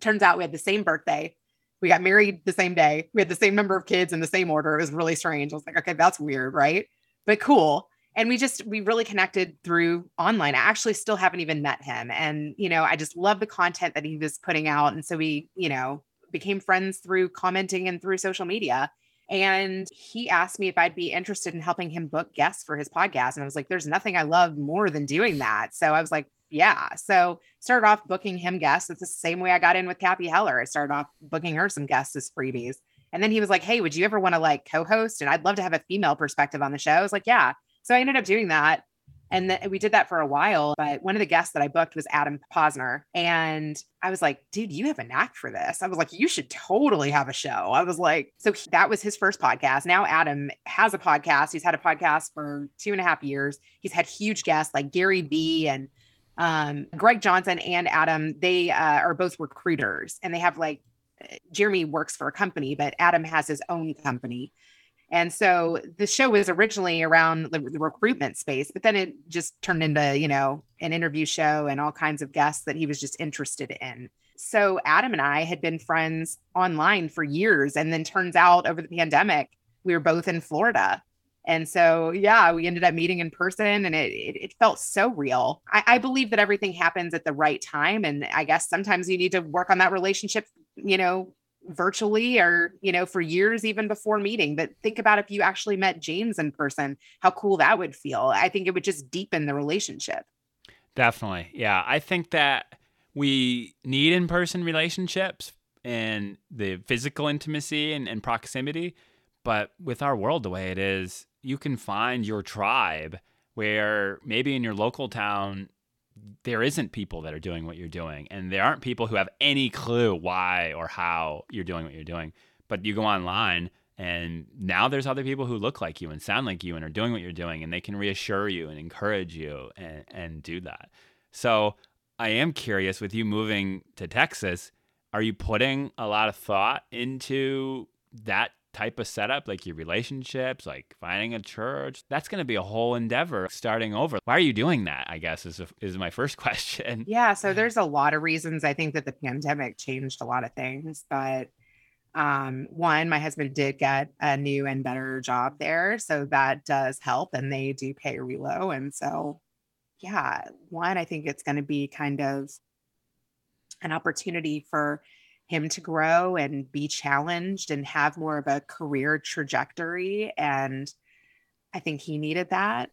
Turns out we had the same birthday. We got married the same day. We had the same number of kids in the same order. It was really strange. I was like, okay, that's weird, right? But cool. And we just we really connected through online. I actually still haven't even met him, and you know, I just love the content that he was putting out. And so we, you know, became friends through commenting and through social media. And he asked me if I'd be interested in helping him book guests for his podcast. And I was like, there's nothing I love more than doing that. So I was like, yeah. So started off booking him guests. It's the same way I got in with Cathy Heller. I started off booking her some guests as freebies. And then he was like, Hey, would you ever want to like co-host? And I'd love to have a female perspective on the show. I was like, yeah. So I ended up doing that. And th- we did that for a while. But one of the guests that I booked was Adam Posner. And I was like, dude, you have a knack for this. I was like, you should totally have a show. I was like, so that was his first podcast. Now Adam has a podcast. He's had a podcast for two and a half years. He's had huge guests like Gary Vee and um, Greg Johnson and Adam. They uh, are both recruiters and they have like, Jeremy works for a company, but Adam has his own company. And so the show was originally around the, recruitment space, but then it just turned into, you know, an interview show and all kinds of guests that he was just interested in. So Adam and I had been friends online for years. And then turns out over the pandemic, we were both in Florida. And so, yeah, we ended up meeting in person and it, it, it felt so real. I, I believe that everything happens at the right time. And I guess sometimes you need to work on that relationship, you know, virtually or you know for years even before meeting but think about if you actually met james in person how cool that would feel. I think it would just deepen the relationship. Definitely. Yeah i think that we need in-person relationships and the physical intimacy and, and proximity but with our world the way it is you can find your tribe where maybe in your local town there isn't people that are doing what you're doing and there aren't people who have any clue why or how you're doing what you're doing. But you go online and now there's other people who look like you and sound like you and are doing what you're doing and they can reassure you and encourage you and, and do that. So i am curious with you moving to texas are you putting a lot of thought into that type of setup, like your relationships, like finding a church, that's going to be a whole endeavor starting over. Why are you doing that? I guess is, a, is my first question. Yeah. So there's a lot of reasons. I think that the pandemic changed a lot of things, but um, one, my husband did get a new and better job there. So that does help and they do pay relo. And so, yeah, one, I think it's going to be kind of an opportunity for him to grow and be challenged and have more of a career trajectory. And I think he needed that.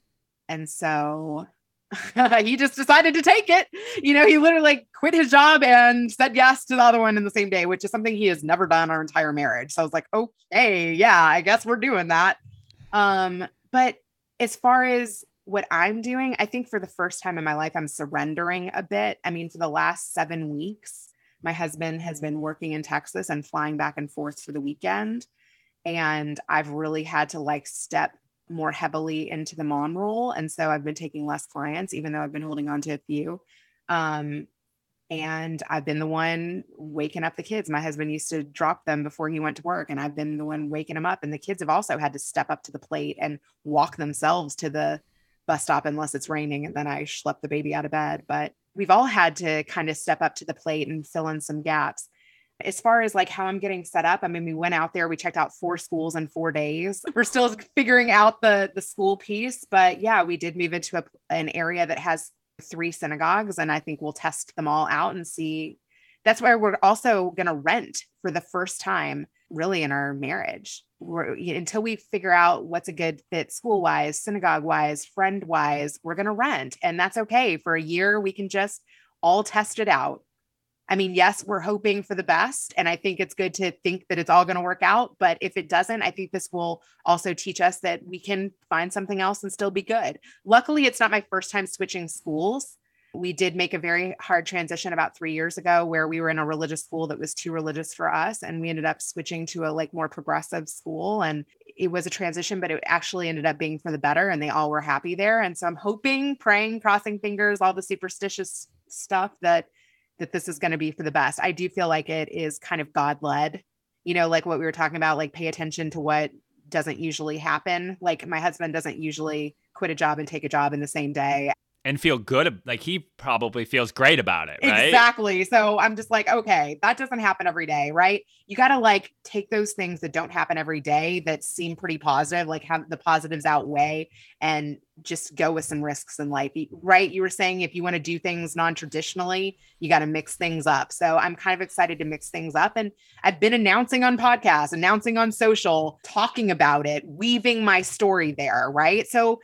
And so he just decided to take it. You know, he literally quit his job and said yes to the other one in the same day, which is something he has never done our entire marriage. So I was like, okay, yeah, I guess we're doing that. Um, but as far as what I'm doing, I think for the first time in my life, I'm surrendering a bit. I mean, for the last seven weeks, my husband has been working in Texas and flying back and forth for the weekend. And I've really had to like step more heavily into the mom role. And so I've been taking less clients, even though I've been holding on to a few. Um, and I've been the one waking up the kids. My husband used to drop them before he went to work, and I've been the one waking them up. And the kids have also had to step up to the plate and walk themselves to the bus stop unless it's raining. And then I schlep the baby out of bed. But we've all had to kind of step up to the plate and fill in some gaps as far as like how I'm getting set up, I mean, we went out there, we checked out four schools in four days. We're still figuring out the the school piece, but yeah, we did move into a, an area that has three synagogues, and I think we'll test them all out and see. That's where we're also going to rent for the first time, really, in our marriage. We're, until we figure out what's a good fit school wise, synagogue wise, friend wise, we're going to rent, and that's okay. For a year, we can just all test it out I mean, yes, we're hoping for the best. And I think it's good to think that it's all going to work out. But if it doesn't, I think this will also teach us that we can find something else and still be good. Luckily, it's not my first time switching schools. We did make a very hard transition about three years ago where we were in a religious school that was too religious for us. And we ended up switching to a like more progressive school. And it was a transition, but it actually ended up being for the better. And they all were happy there. And so I'm hoping, praying, crossing fingers, all the superstitious stuff that that this is going to be for the best. I do feel like it is kind of God led, you know, like what we were talking about, like pay attention to what doesn't usually happen. Like my husband doesn't usually quit a job and take a job in the same day and feel good like he probably feels great about it right? Exactly. So i'm just like okay that doesn't happen every day right? You got to like take those things that don't happen every day that seem pretty positive like have the positives outweigh and just go with some risks in life. Right? You were saying if you want to do things non-traditionally you got to mix things up. So i'm kind of excited to mix things up and i've been announcing on podcasts announcing on social talking about it weaving my story there right? So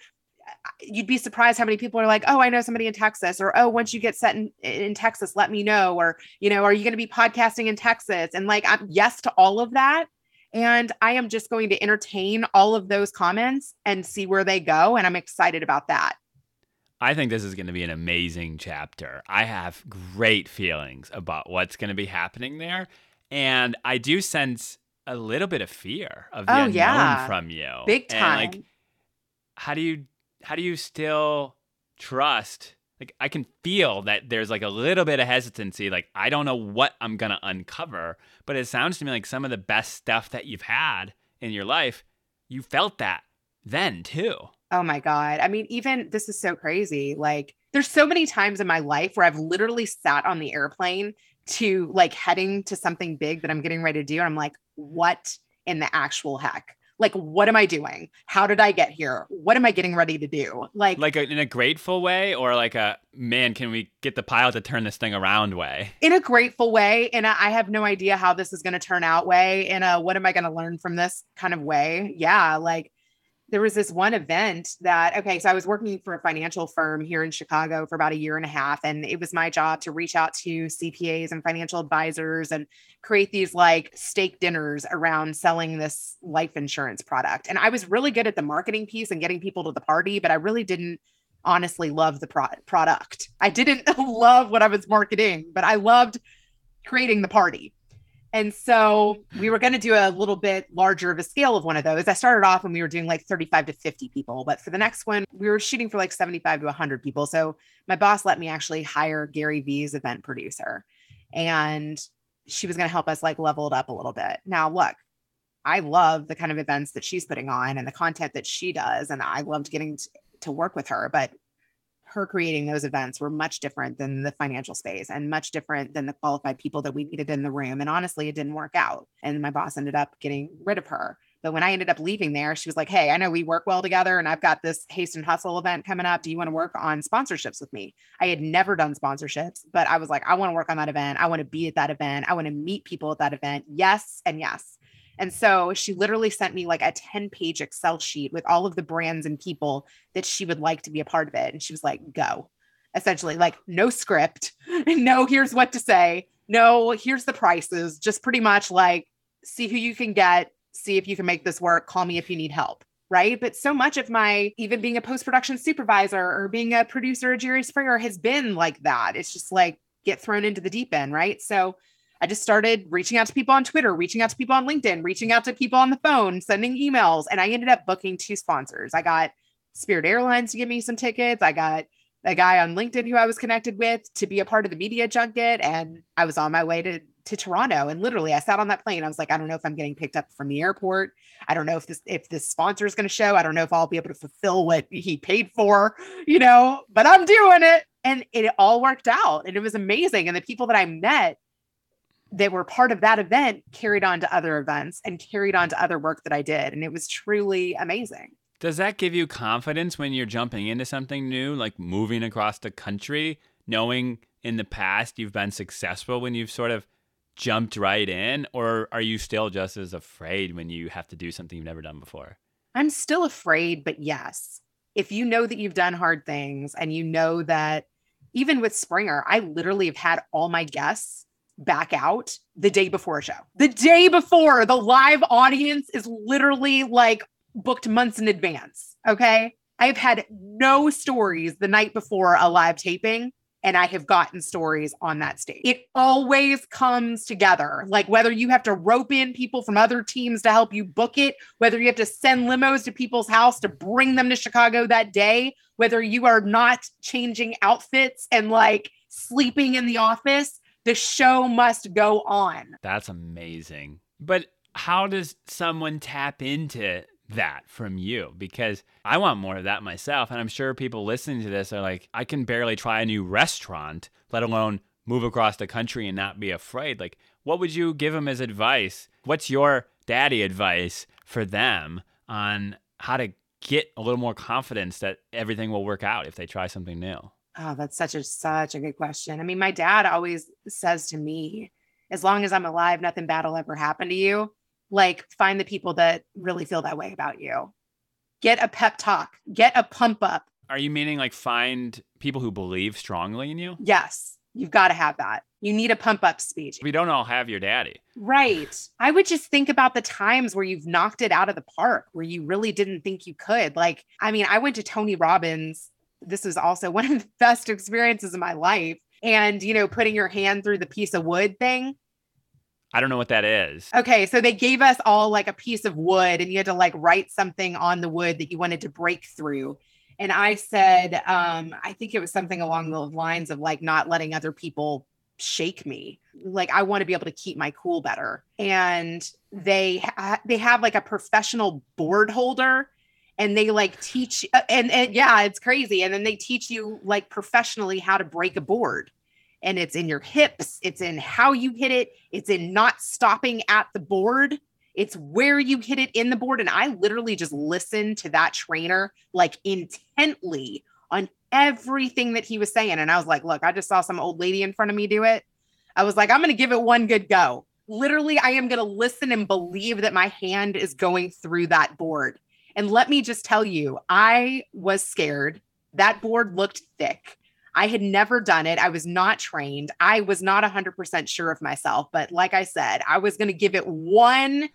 you'd be surprised how many people are like, "Oh, I know somebody in Texas," or "Oh, once you get set in, in Texas, let me know," or you know, "Are you going to be podcasting in Texas?" And like, I'm yes to all of that, and I am just going to entertain all of those comments and see where they go, and I'm excited about that. I think this is going to be an amazing chapter. I have great feelings about what's going to be happening there, and I do sense a little bit of fear of the oh, unknown yeah. from you, big time. And like, how do you how do you still trust? Like I can feel that there's like a little bit of hesitancy. Like I don't know what I'm gonna uncover, but it sounds to me like some of the best stuff that you've had in your life, you felt that then too. Oh my God. I mean, even this is so crazy. Like, there's so many times in my life where I've literally sat on the airplane to like heading to something big that I'm getting ready to do. And I'm like, what in the actual heck? Like what am i doing? How did i get here? What am i getting ready to do? Like like a, in a grateful way or like a man can we get the pilot to turn this thing around way? In a grateful way and i have no idea how this is going to turn out way in a what am i going to learn from this kind of way? Yeah like there was this one event that okay so i was working for a financial firm here in chicago for about a year and a half and it was my job to reach out to cpas and financial advisors and create these like steak dinners around selling this life insurance product. And i was really good at the marketing piece and getting people to the party but i really didn't honestly love the pro- product. I didn't love what i was marketing but i loved creating the party and so we were going to do a little bit larger of a scale of one of those. I started off when we were doing like 35 to 50 people, but for the next one, we were shooting for like 75 to 100 people. So my boss let me actually hire Gary Vee's event producer. And she was going to help us like level it up a little bit. Now, look, I love the kind of events that she's putting on and the content that she does. And I loved getting to, to work with her. But her creating those events were much different than the financial space and much different than the qualified people that we needed in the room. And honestly, it didn't work out. And my boss ended up getting rid of her. But when I ended up leaving there, she was like, Hey, I know we work well together and I've got this haste and hustle event coming up. Do you want to work on sponsorships with me? I had never done sponsorships, but I was like, I want to work on that event. I want to be at that event. I want to meet people at that event. Yes. And yes. And so she literally sent me like a 10 page Excel sheet with all of the brands and people that she would like to be a part of it. And she was like, go essentially, like no script, no, here's what to say, no, here's the prices, just pretty much like see who you can get, see if you can make this work. Call me if you need help. Right. But so much of my, even being a post production supervisor or being a producer at Jerry Springer has been like that. It's just like get thrown into the deep end. Right. So I just started reaching out to people on Twitter, reaching out to people on LinkedIn, reaching out to people on the phone, sending emails. And I ended up booking two sponsors. I got Spirit Airlines to give me some tickets. I got a guy on LinkedIn who I was connected with to be a part of the media junket. And I was on my way to to Toronto. And literally I sat on that plane. I was like, I don't know if I'm getting picked up from the airport. I don't know if this if this sponsor is going to show. I don't know if I'll be able to fulfill what he paid for, you know, but I'm doing it. And it all worked out. And it was amazing. And the people that I met that were part of that event carried on to other events and carried on to other work that I did. And it was truly amazing. Does that give you confidence when you're jumping into something new, like moving across the country, knowing in the past you've been successful when you've sort of jumped right in? Or are you still just as afraid when you have to do something you've never done before? I'm still afraid, but yes. If you know that you've done hard things and you know that even with Springer, I literally have had all my guests back out the day before a show. The day before the live audience is literally like booked months in advance. Okay. I've had no stories the night before a live taping, and I have gotten stories on that stage. It always comes together. Like whether you have to rope in people from other teams to help you book it, whether you have to send limos to people's house to bring them to Chicago that day, whether you are not changing outfits and like sleeping in the office, the show must go on. That's amazing. But how does someone tap into that from you? Because I want more of that myself. And I'm sure people listening to this are like, I can barely try a new restaurant, let alone move across the country and not be afraid. Like, what would you give them as advice? What's your daddy advice for them on how to get a little more confidence that everything will work out if they try something new? Oh, that's such a such a good question. I mean, my dad always says to me, as long as I'm alive, nothing bad will ever happen to you. Like find the people that really feel that way about you. Get a pep talk, get a pump up. Are you meaning like find people who believe strongly in you? Yes. You've got to have that. You need a pump up speech. We don't all have your daddy. Right. I would just think about the times where you've knocked it out of the park, where you really didn't think you could. Like, I mean, I went to Tony Robbins this was also one of the best experiences of my life. And, you know, putting your hand through the piece of wood thing. I don't know what that is. Okay. So they gave us all like a piece of wood and you had to like write something on the wood that you wanted to break through. And I said, um, I think it was something along the lines of like not letting other people shake me. Like I want to be able to keep my cool better. And they ha- they have like a professional board holder and they like teach uh, and and yeah it's crazy and then they teach you like professionally how to break a board and it's in your hips it's in how you hit it it's in not stopping at the board it's where you hit it in the board and i literally just listened to that trainer like intently on everything that he was saying and i was like look i just saw some old lady in front of me do it. I was like i'm going to give it one good go. Literally i am going to listen and believe that my hand is going through that board and let me just tell you, I was scared. That board looked thick. I had never done it. I was not trained. I was not 100% sure of myself. But like I said, I was going to give it one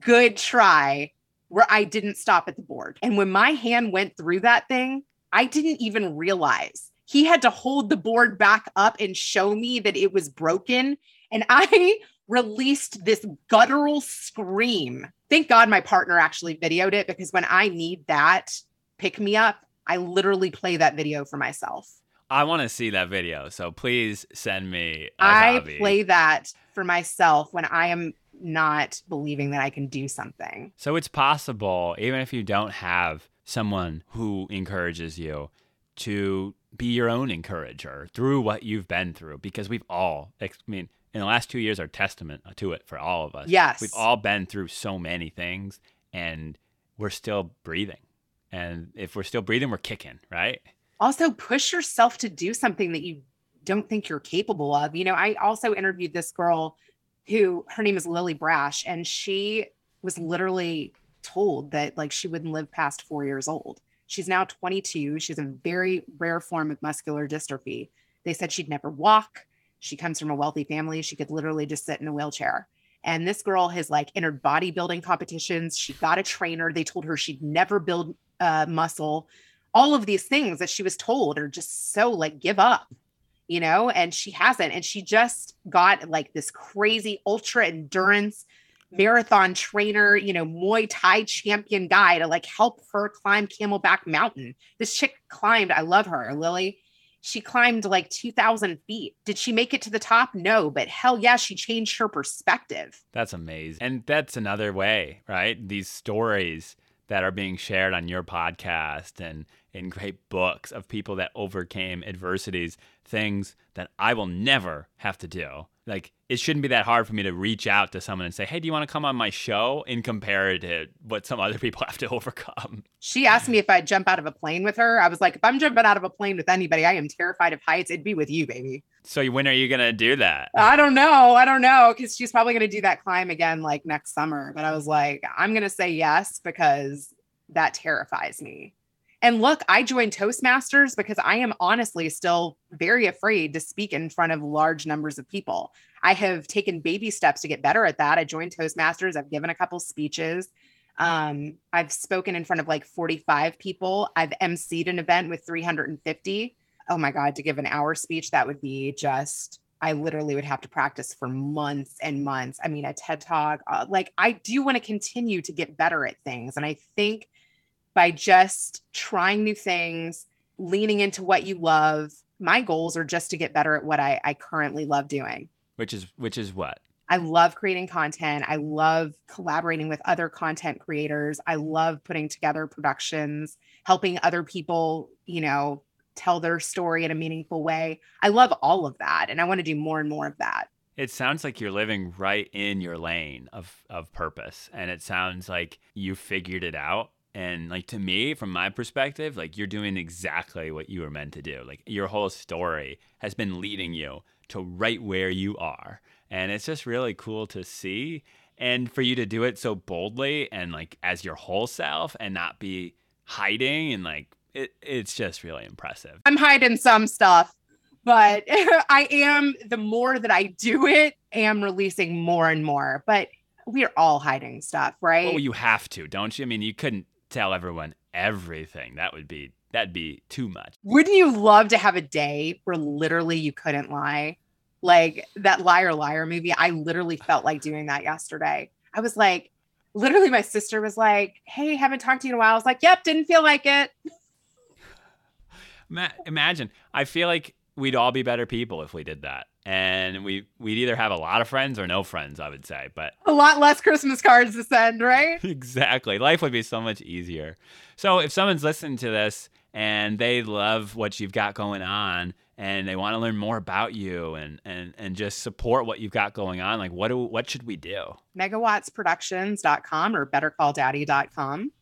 good try where I didn't stop at the board. And when my hand went through that thing, I didn't even realize he had to hold the board back up and show me that it was broken. And I released this guttural scream. Thank God my partner actually videoed it because when I need that pick me up, I literally play that video for myself. I want to see that video. So please send me. I play that for myself when I am not believing that I can do something. So it's possible, even if you don't have someone who encourages you, to be your own encourager through what you've been through, because we've all, I mean, in the last two years are testament to it for all of us. Yes. We've all been through so many things and we're still breathing. And if we're still breathing, we're kicking, right? Also, push yourself to do something that you don't think you're capable of. You know, I also interviewed this girl who her name is Lily Brash, and she was literally told that like she wouldn't live past four years old. She's now 22. She's a very rare form of muscular dystrophy. They said she'd never walk. She comes from a wealthy family. She could literally just sit in a wheelchair. And this girl has like entered bodybuilding competitions. She got a trainer. They told her she'd never build uh, muscle. All of these things that she was told are just so like, give up, you know? And she hasn't. And she just got like this crazy ultra endurance marathon trainer, you know, Muay Thai champion guy to like help her climb Camelback Mountain. This chick climbed, I love her, Lily she climbed like 2000 feet. Did she make it to the top? No, but hell yeah, she changed her perspective. That's amazing. And that's another way, right? These stories that are being shared on your podcast and in great books of people that overcame adversities, things that I will never have to do like it shouldn't be that hard for me to reach out to someone and say, "Hey, do you want to come on my show?" In compared to what some other people have to overcome. She asked me if I'd jump out of a plane with her. I was like, "If I'm jumping out of a plane with anybody, I am terrified of heights. It'd be with you, baby." So when are you gonna do that? I don't know. I don't know because she's probably gonna do that climb again like next summer. But I was like, I'm gonna say yes because that terrifies me. And look, I joined Toastmasters because I am honestly still very afraid to speak in front of large numbers of people. I have taken baby steps to get better at that. I joined Toastmasters, I've given a couple speeches. Um, I've spoken in front of like 45 people. I've emceed an event with 350. Oh my God, to give an hour speech, that would be just, I literally would have to practice for months and months. I mean, a TED talk, uh, like I do want to continue to get better at things. And I think by just trying new things, leaning into what you love. My goals are just to get better at what I, I currently love doing. Which is which is what? I love creating content. I love collaborating with other content creators. I love putting together productions, helping other people, you know, tell their story in a meaningful way. I love all of that and I want to do more and more of that. It sounds like you're living right in your lane of of purpose and it sounds like you figured it out and like to me, from my perspective, like you're doing exactly what you were meant to do. Like your whole story has been leading you to right where you are. And it's just really cool to see. And for you to do it so boldly and like as your whole self and not be hiding and like it, it's just really impressive. I'm hiding some stuff, but I am the more that I do it, am releasing more and more. But we are all hiding stuff, right? Well, you have to, don't you? I mean, you couldn't tell everyone everything. That would be that'd be too much. Wouldn't you love to have a day where literally you couldn't lie? Like that liar liar movie, I literally felt like doing that yesterday. I was like, literally, my sister was like, Hey, haven't talked to you in a while. I was like, Yep, didn't feel like it. Imagine, I feel like we'd all be better people if we did that. And we we'd either have a lot of friends or no friends, I would say. But a lot less Christmas cards to send, right? exactly. Life would be so much easier. So if someone's listening to this and they love what you've got going on and they want to learn more about you and and and just support what you've got going on, like what do what should we do? Megawattsproductions.com or bettercalldaddy.com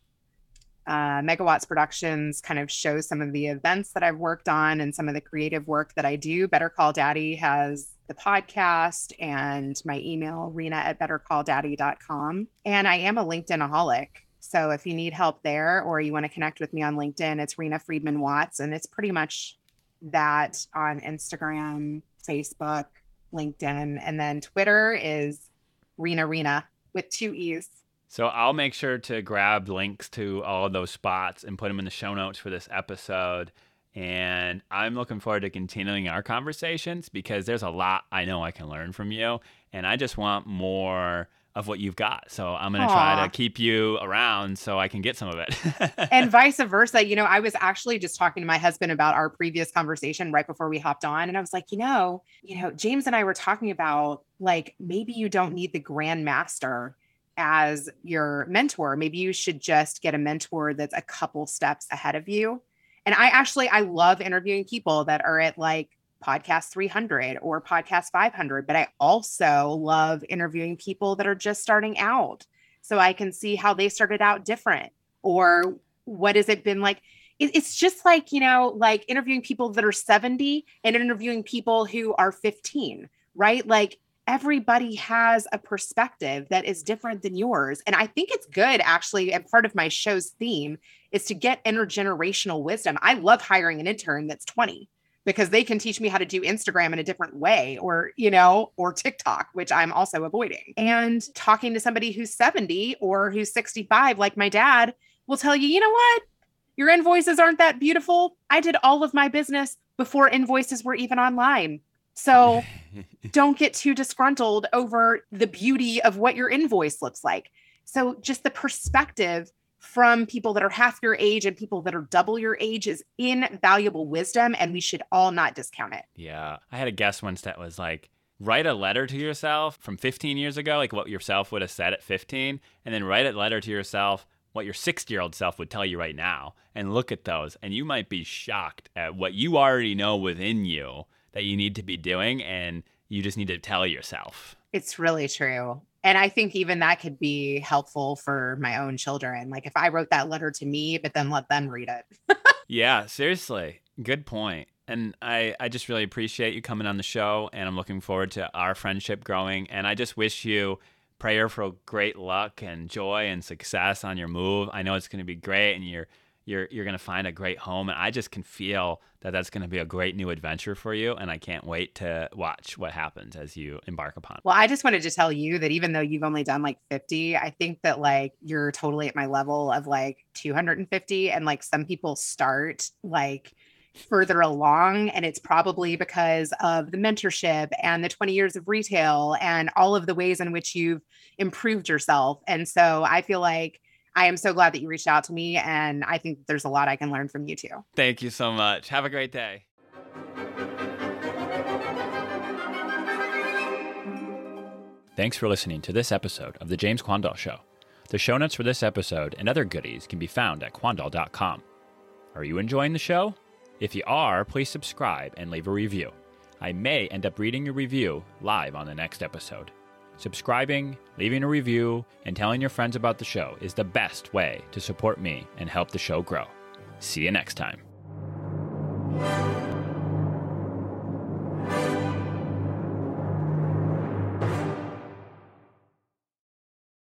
uh, Megawatts Productions kind of shows some of the events that I've worked on and some of the creative work that I do. Better Call Daddy has the podcast and my email, reena at bettercalldaddy.com. And I am a LinkedInaholic. So if you need help there or you want to connect with me on LinkedIn, it's Reena Friedman Watts. And it's pretty much that on Instagram, Facebook, LinkedIn. And then Twitter is Reena Reena with two E's. So I'll make sure to grab links to all of those spots and put them in the show notes for this episode. And I'm looking forward to continuing our conversations because there's a lot I know I can learn from you. And I just want more of what you've got. So I'm going to try to keep you around so I can get some of it. and vice versa. You know, I was actually just talking to my husband about our previous conversation right before we hopped on. And I was like, you know, you know, James and I were talking about like maybe you don't need the grandmaster as your mentor. Maybe you should just get a mentor that's a couple steps ahead of you. And I actually I love interviewing people that are at like podcast 300 or podcast 500, but I also love interviewing people that are just starting out so I can see how they started out different or what has it been like. It's just like, you know, like interviewing people that are 70 and interviewing people who are 15, right? Like everybody has a perspective that is different than yours. And I think it's good, actually. And part of my show's theme is to get intergenerational wisdom. I love hiring an intern that's 20 because they can teach me how to do Instagram in a different way or, you know, or TikTok, which I'm also avoiding. And talking to somebody who's 70 or who's 65, like my dad, will tell you, you know what? Your invoices aren't that beautiful. I did all of my business before invoices were even online. So don't get too disgruntled over the beauty of what your invoice looks like. So just the perspective from people that are half your age and people that are double your age is invaluable wisdom and we should all not discount it. Yeah. I had a guest once that was like, write a letter to yourself from 15 years ago, like what yourself would have said at 15, and then write a letter to yourself what your 60 year old self would tell you right now and look at those and you might be shocked at what you already know within you that you need to be doing and you just need to tell yourself it's really true and I think even that could be helpful for my own children. Like if I wrote that letter to me, but then let them read it. yeah, seriously. Good point. And I, I just really appreciate you coming on the show. And I'm looking forward to our friendship growing. And I just wish you prayer for great luck and joy and success on your move. I know it's going to be great. And you're you're you're to find a great home and I just can feel that that's to be a great new adventure for you and I can't wait to watch what happens as you embark upon. Well, I just wanted to tell you that even though you've only done like 50, I think that like you're totally at my level of like 250 and like some people start like further along and it's probably because of the mentorship and the 20 years of retail and all of the ways in which you've improved yourself. And so I feel like I am so glad that you reached out to me. And I think there's a lot I can learn from you too. Thank you so much. Have a great day. Thanks for listening to this episode of The James Quandahl Show. The show notes for this episode and other goodies can be found at quandahl.com. Are you enjoying the show? If you are, please subscribe and leave a review. I may end up reading your review live on the next episode. Subscribing, leaving a review, and telling your friends about the show is the best way to support me and help the show grow. See you next time.